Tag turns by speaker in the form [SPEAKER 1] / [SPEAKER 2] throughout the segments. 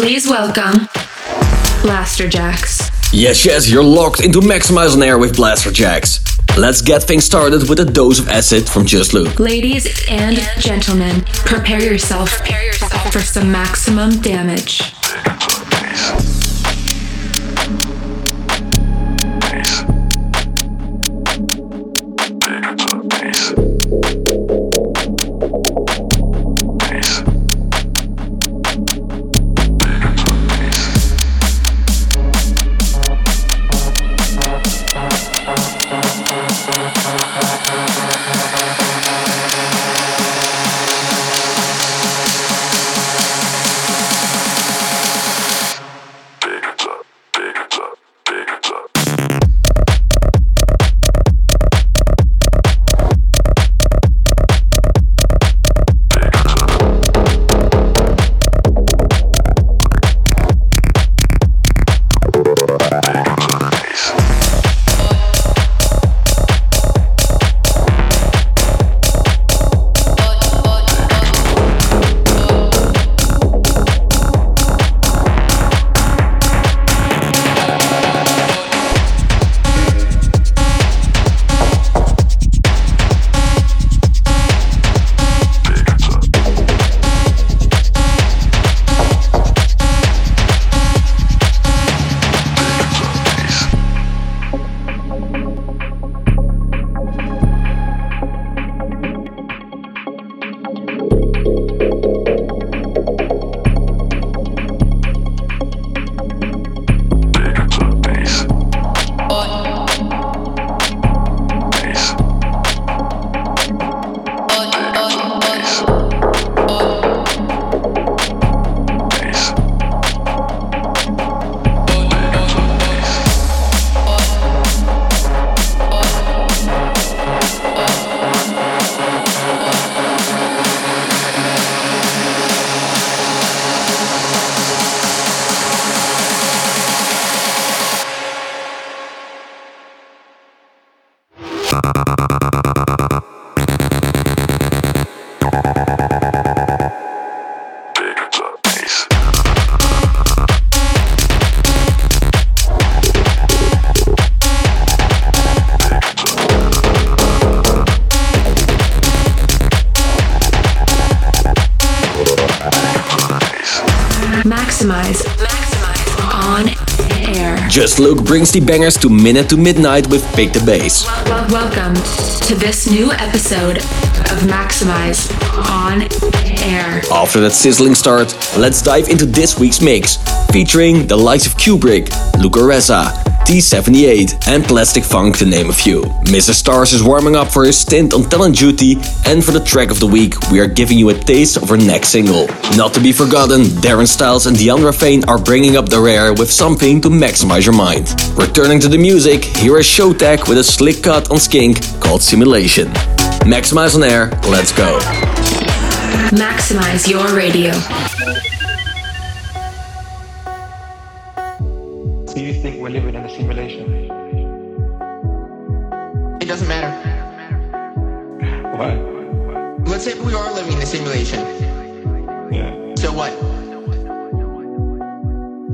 [SPEAKER 1] Please welcome Blasterjaxx.
[SPEAKER 2] Yes, yes, you're locked into Maxximize on Air with Blasterjaxx. Let's get things started with a dose of acid from Just Luke.
[SPEAKER 1] Ladies and gentlemen, prepare yourself, prepare yourself for some maximum damage.
[SPEAKER 2] Brings the bangers to minute to midnight with Pick the Bass.
[SPEAKER 1] Wel- welcome to this new episode of Maxximize on air.
[SPEAKER 2] After that sizzling start, let's dive into this week's mix, featuring the likes of Kubrick, Luca Reza, T78, and Plastic Funk to name a few. Mr. Stars is warming up for his stint on talent duty, and for the track of the week, we are giving you a taste of our next single. Not to be forgotten, Darren Styles and Deandra Fain are bringing up the rear with something to maximize your mind. Returning to the music, here is Showtek with a slick cut on Skink called Simulation. Maxximize on air, let's go.
[SPEAKER 1] Maximize your radio.
[SPEAKER 3] Are in a simulation.
[SPEAKER 4] Yeah.
[SPEAKER 3] So what?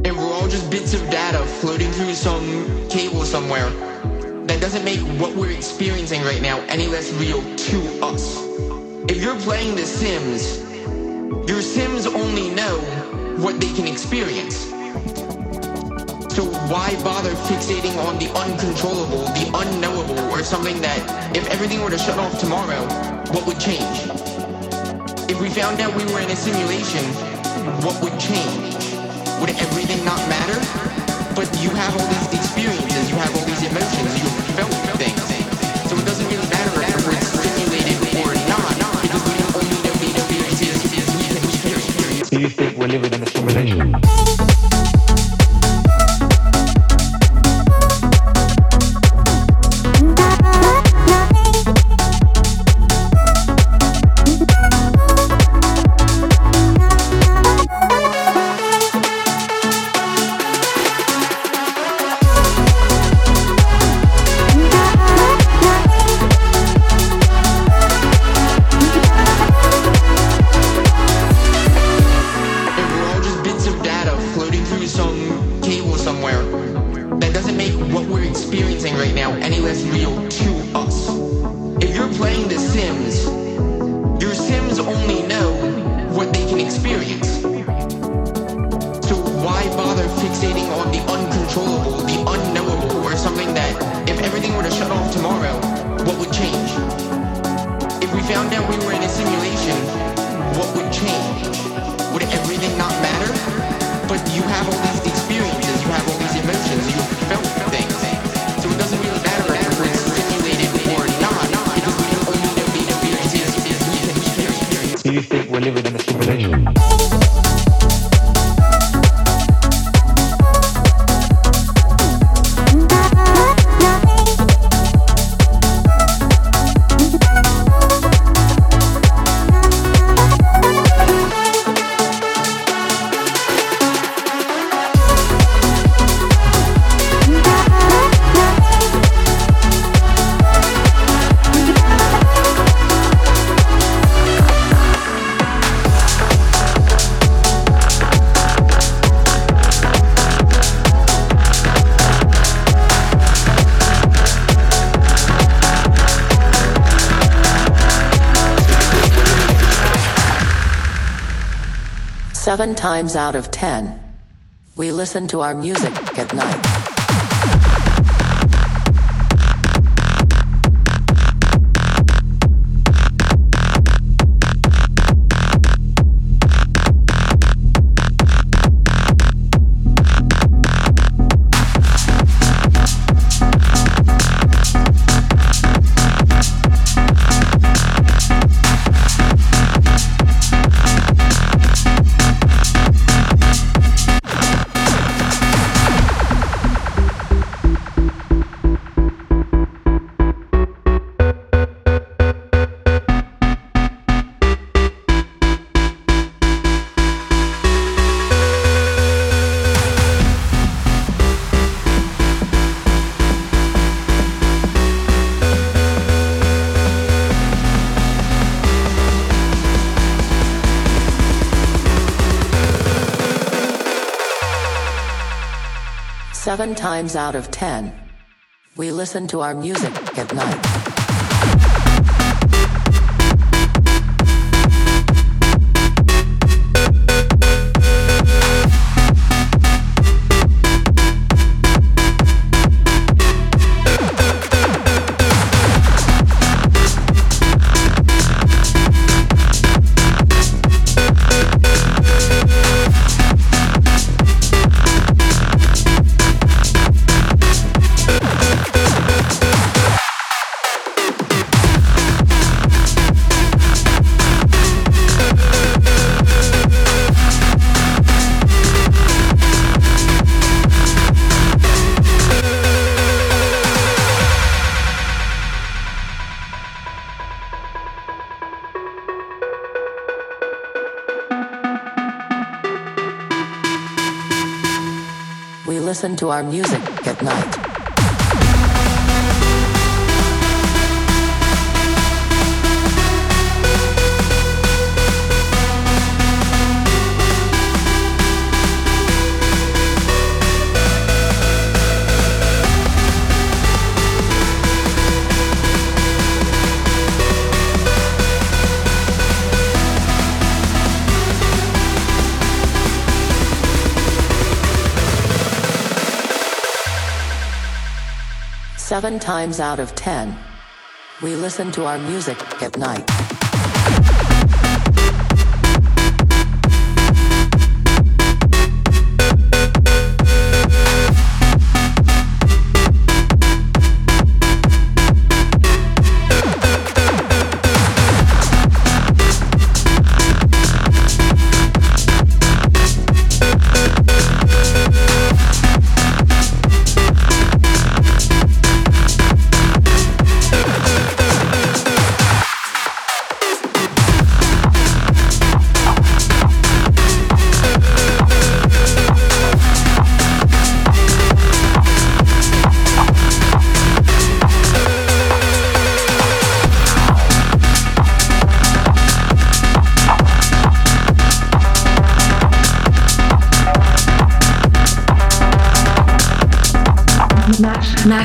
[SPEAKER 3] And we're all just bits of data floating through some cable somewhere. That doesn't make what we're experiencing right now any less real to us. If you're playing The Sims, your Sims only know what they can experience. So why bother fixating on the uncontrollable, the unknowable, or something that if everything were to shut off tomorrow, what would change? If we found out we were in a simulation, what would change? would everything not matter? But you have all these experiences, you have all these emotions, you felt things. So it doesn't really matter if we're stimulated or not, because we don't only know the experiences we can experience.
[SPEAKER 4] Do you think we're living in a simulation?
[SPEAKER 3] Experiencing right now any less real to us. If you're playing The Sims, your Sims only know what they can experience. So why bother fixating on the uncontrollable, the unknowable, or something that, if everything were to shut off tomorrow, what would change? If we found out we were in a simulation, what would change? Would everything not matter? But you have all these experiences, you have all these emotions, you felt
[SPEAKER 4] you think we're living in a simulation?
[SPEAKER 5] Seven times out of ten, we listen to our music at night. Seven times out of ten, we listen to our music at night. To our music at night. Seven times out of ten, we listen to our music at night.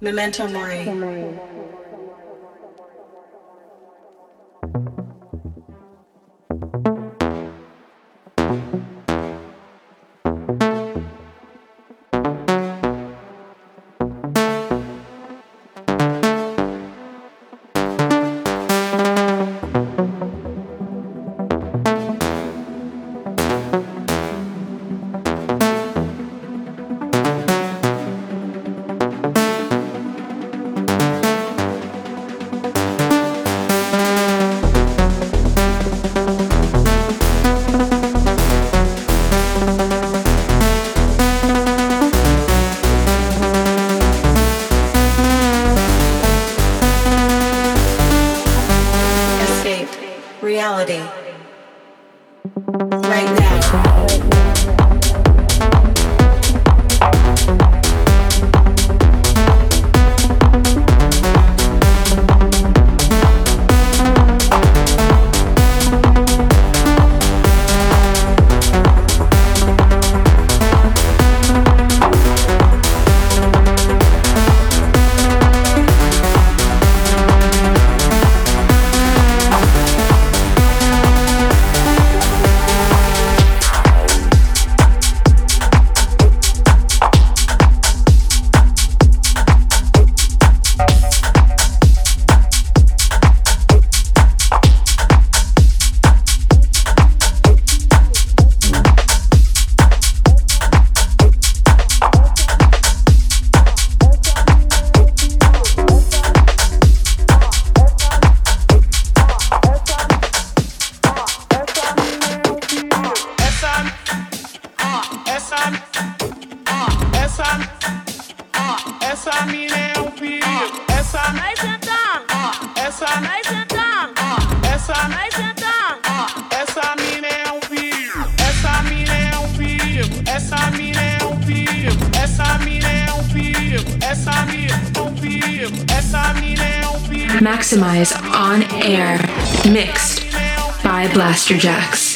[SPEAKER 6] Memento Mori.
[SPEAKER 7] Maxximize on air. Mixed by Blasterjaxx.
[SPEAKER 8] Essa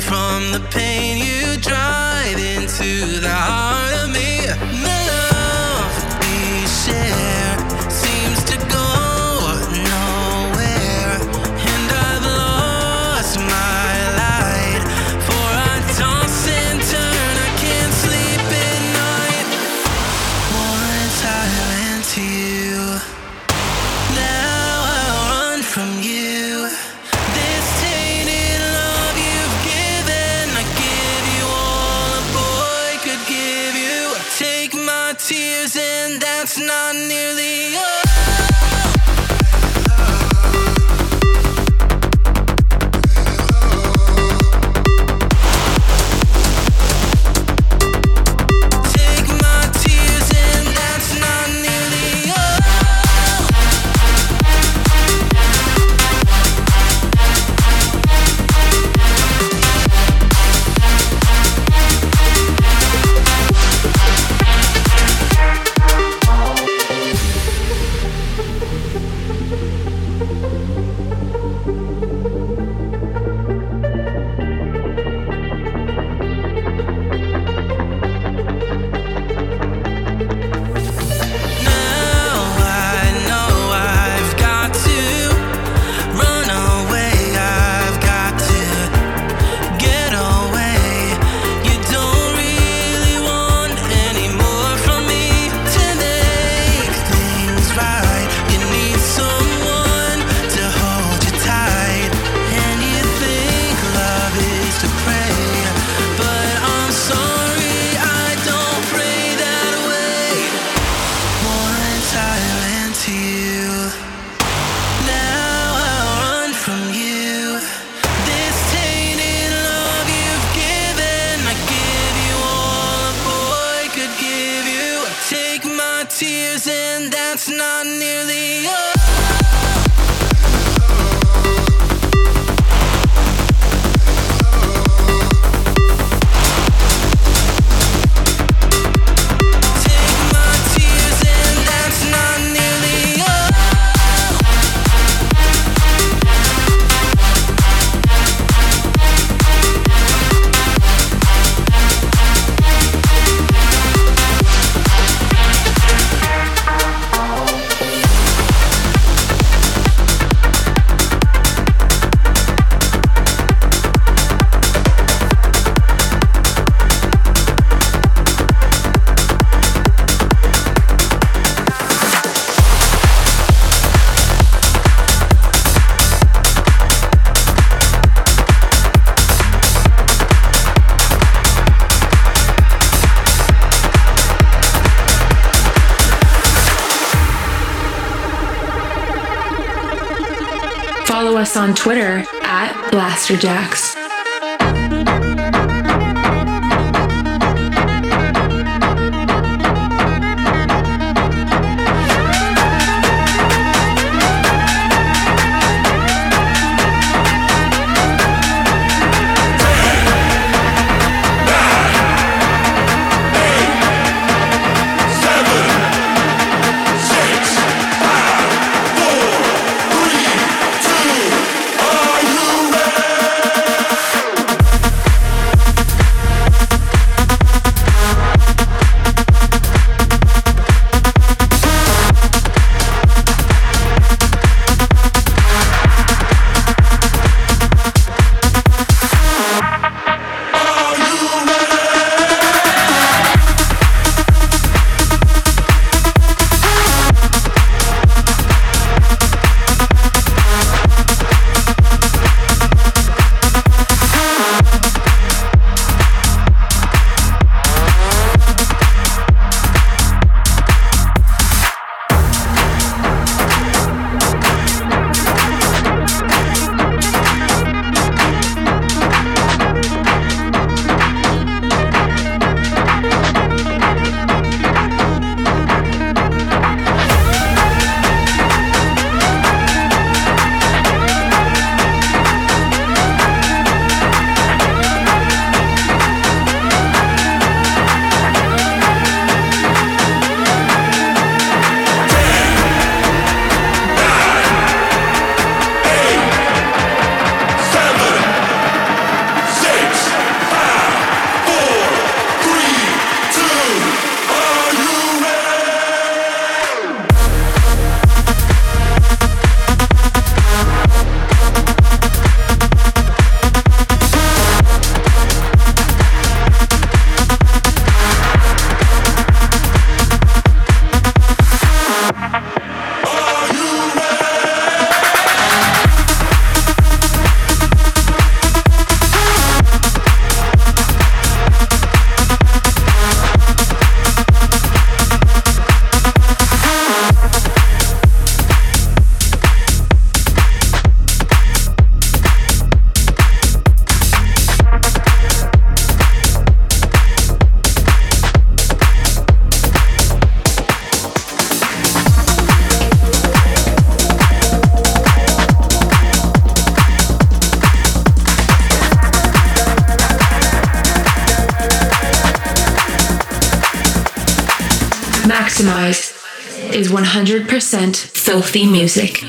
[SPEAKER 8] from the pain you drive into the
[SPEAKER 9] heart. on Twitter at Blasterjaxx.
[SPEAKER 7] Is 100% filthy music.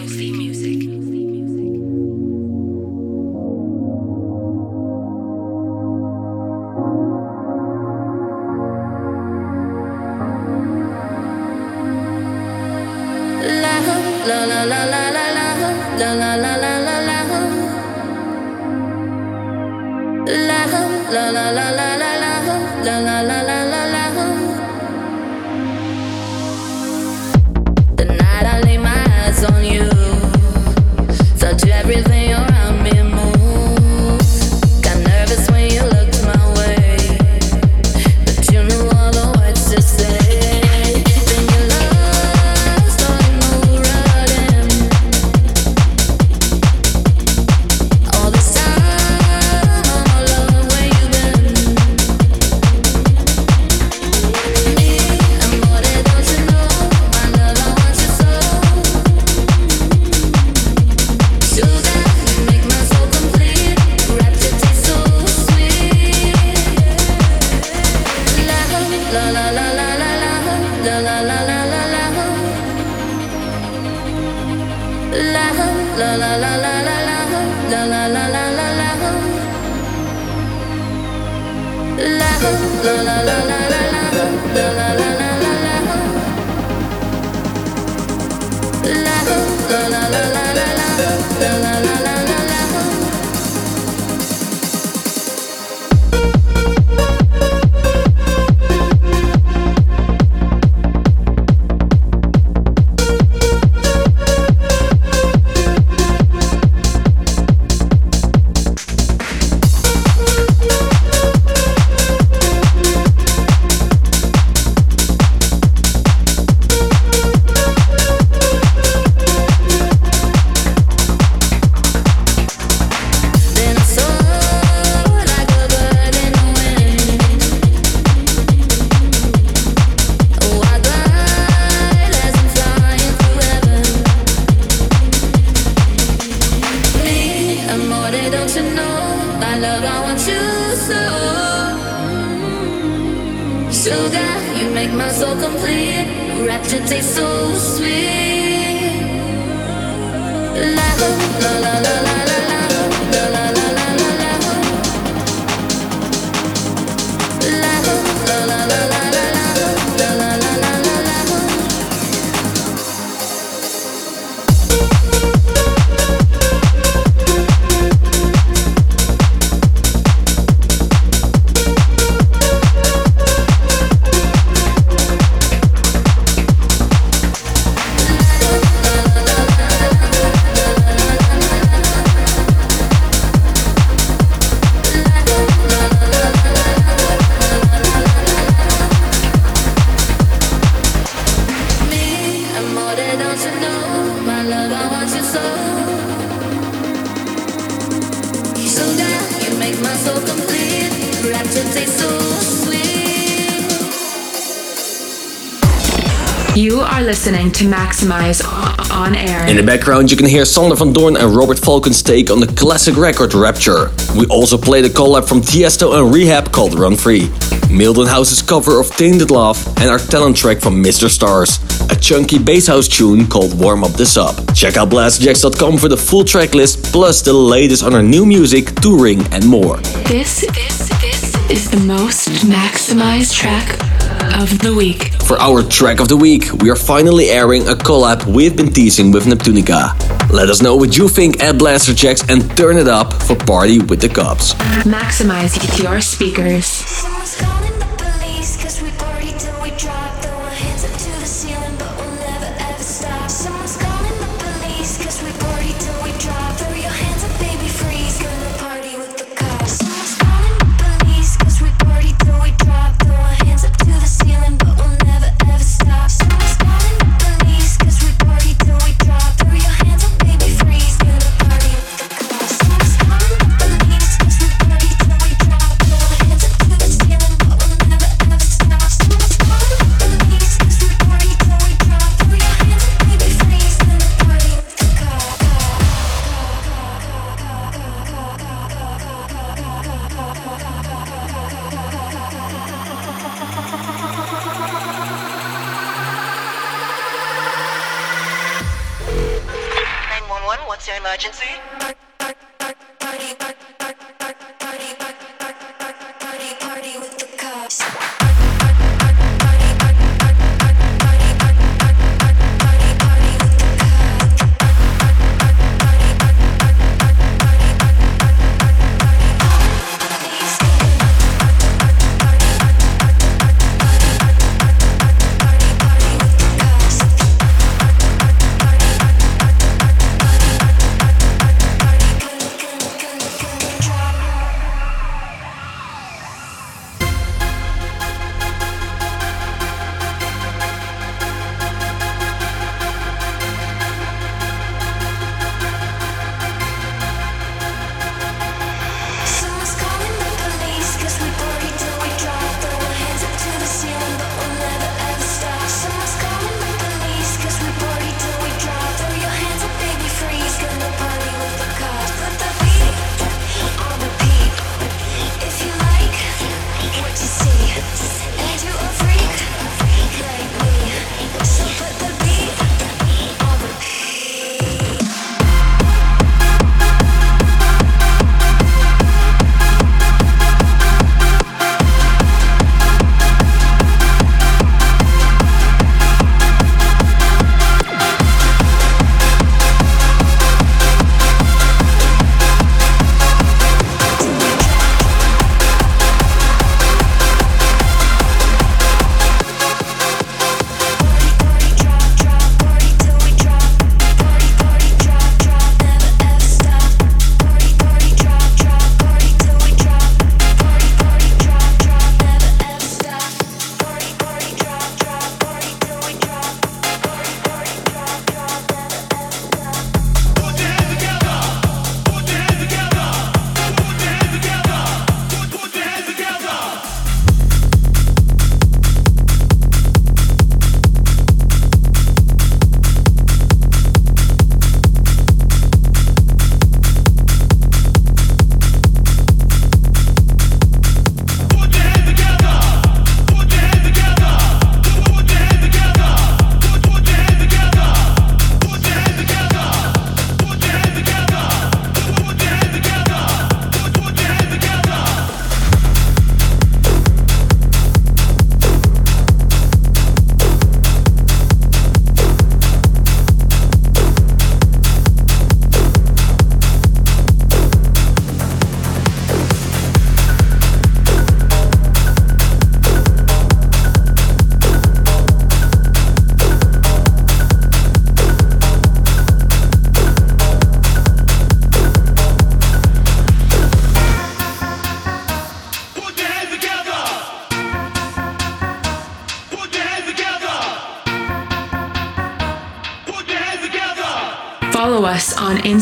[SPEAKER 7] To Maxximize on air.
[SPEAKER 2] In the background, you can hear Sander van Doorn and Robert Falcon's take on the classic record Rapture. We also played a collab from Tiesto and R3HAB called Run Free, Milton House's cover of Tainted Love, and our talent track from Mr. Stars, a chunky bass house tune called Warm Up the Sub. Check out blasterjaxx.com for the full track list, plus the latest on our new music, touring, and more.
[SPEAKER 7] This, this, this is the most maximized track of the week.
[SPEAKER 2] For our track of the week, we are finally airing a collab we've been teasing with Neptunica. Let us know what you think at Blasterjaxx and turn it up for Party with the Cops.
[SPEAKER 7] Maximize your speakers.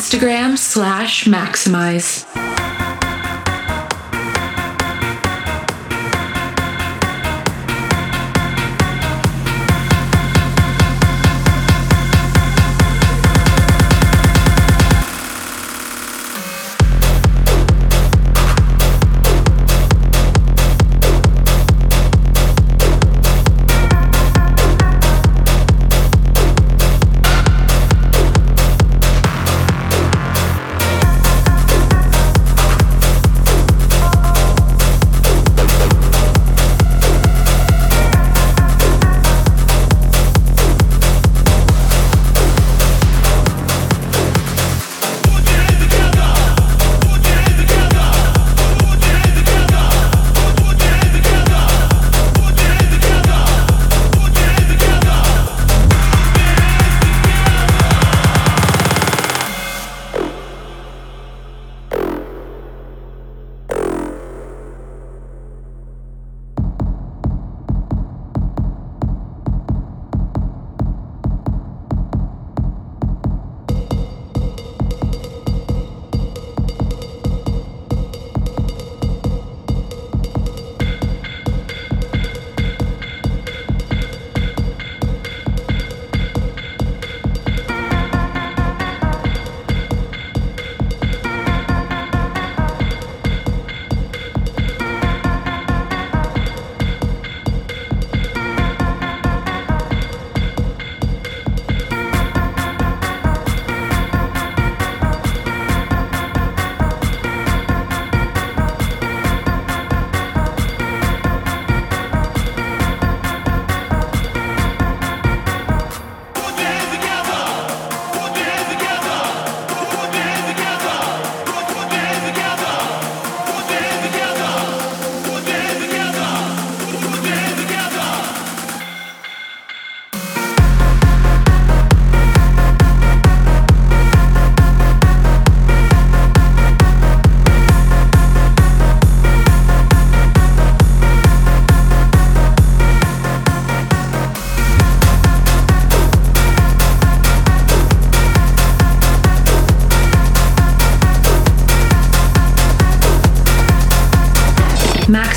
[SPEAKER 1] Instagram slash Maxximize.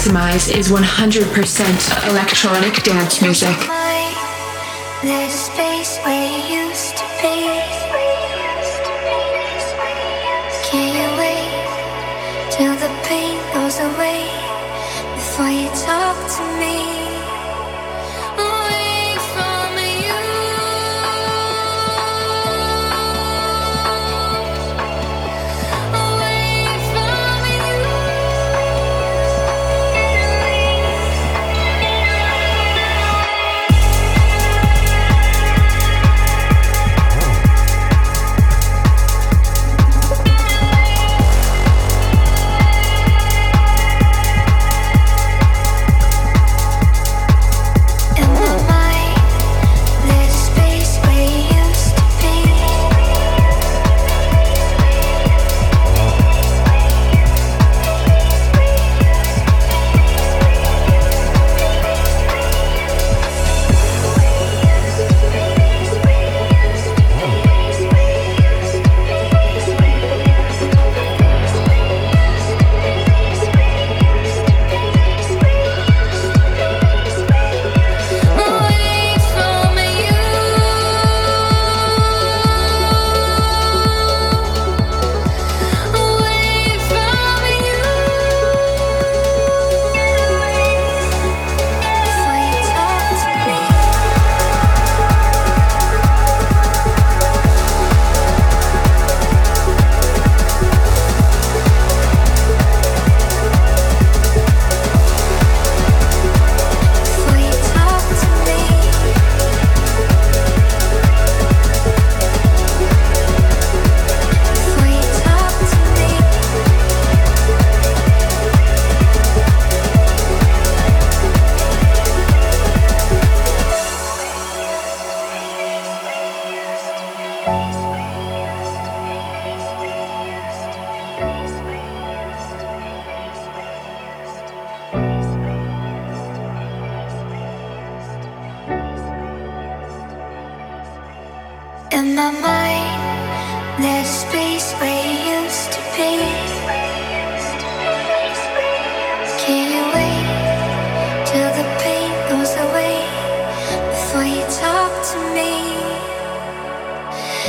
[SPEAKER 7] Maxximize is 100% electronic dance music.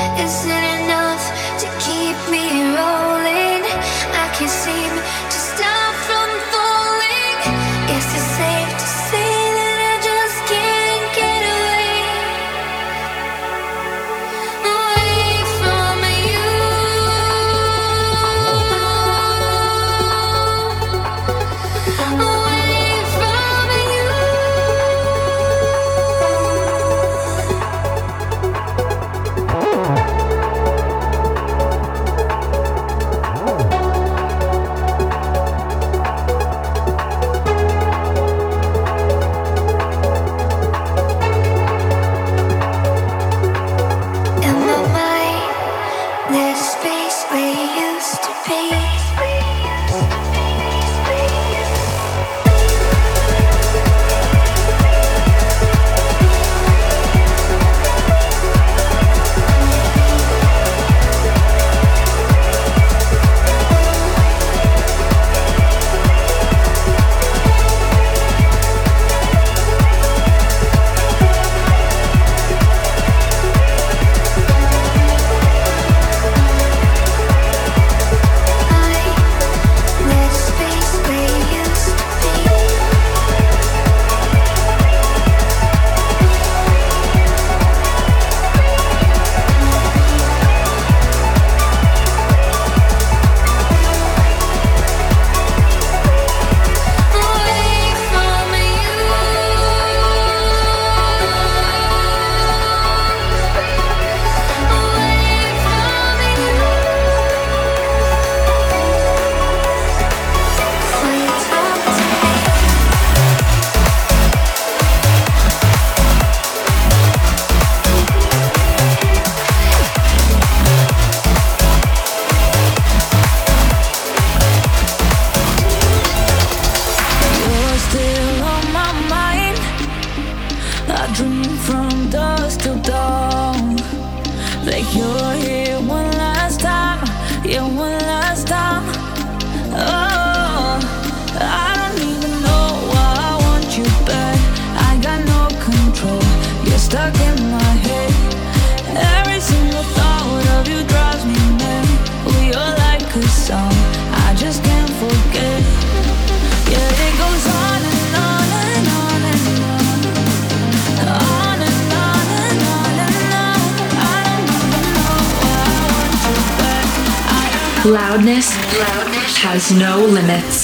[SPEAKER 10] Is it enough to keep me
[SPEAKER 11] no limits.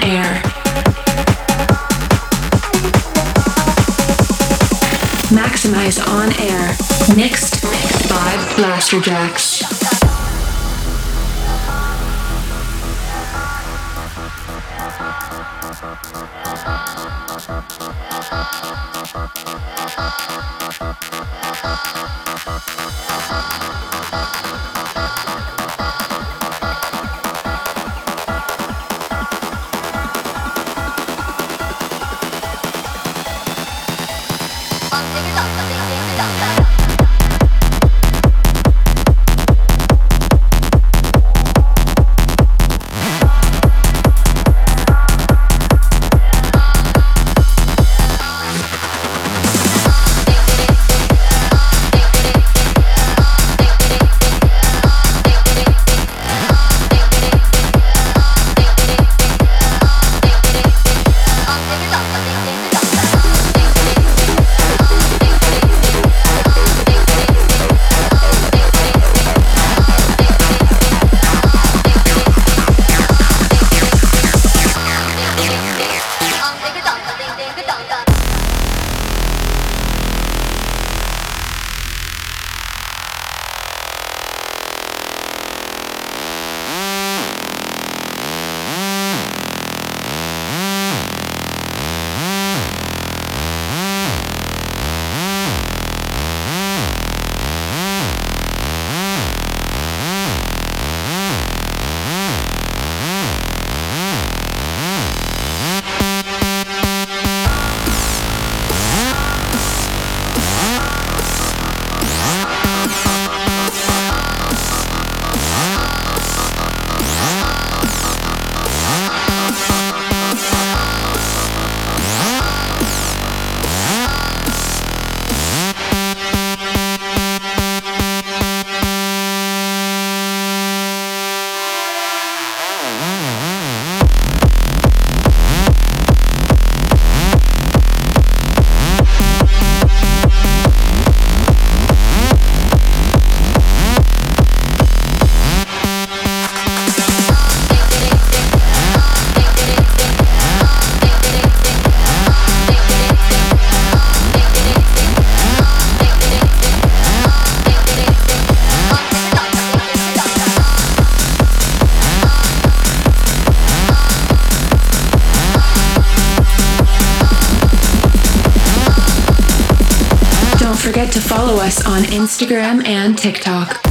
[SPEAKER 12] Maxximize On
[SPEAKER 13] Air. Maxximize On
[SPEAKER 1] Air. Mixed by Blasterjaxx. us on Instagram and TikTok.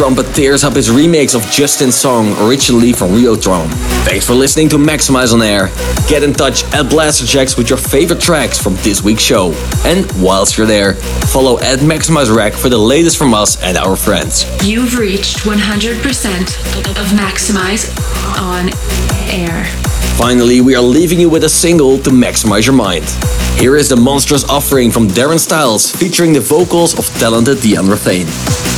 [SPEAKER 2] Trumpet tears up his remix of Justin's song, originally from Riotron. Thanks for listening to Maxximize on Air. Get in touch at Blasterjaxx with your favorite tracks from this week's show. And whilst you're there, follow at Maximize Rack for the latest from us and our friends.
[SPEAKER 11] You've reached 100% of Maxximize on air.
[SPEAKER 2] Finally, we are leaving you with a single to maximize your mind. Here is the monstrous offering from Darren Styles featuring the vocals of talented Deandra Thane.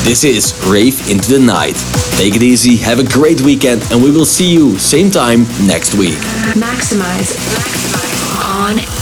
[SPEAKER 2] This is Rave into the Night. Take it easy, have a great weekend, and we will see you same time next week.
[SPEAKER 11] Maxximize. On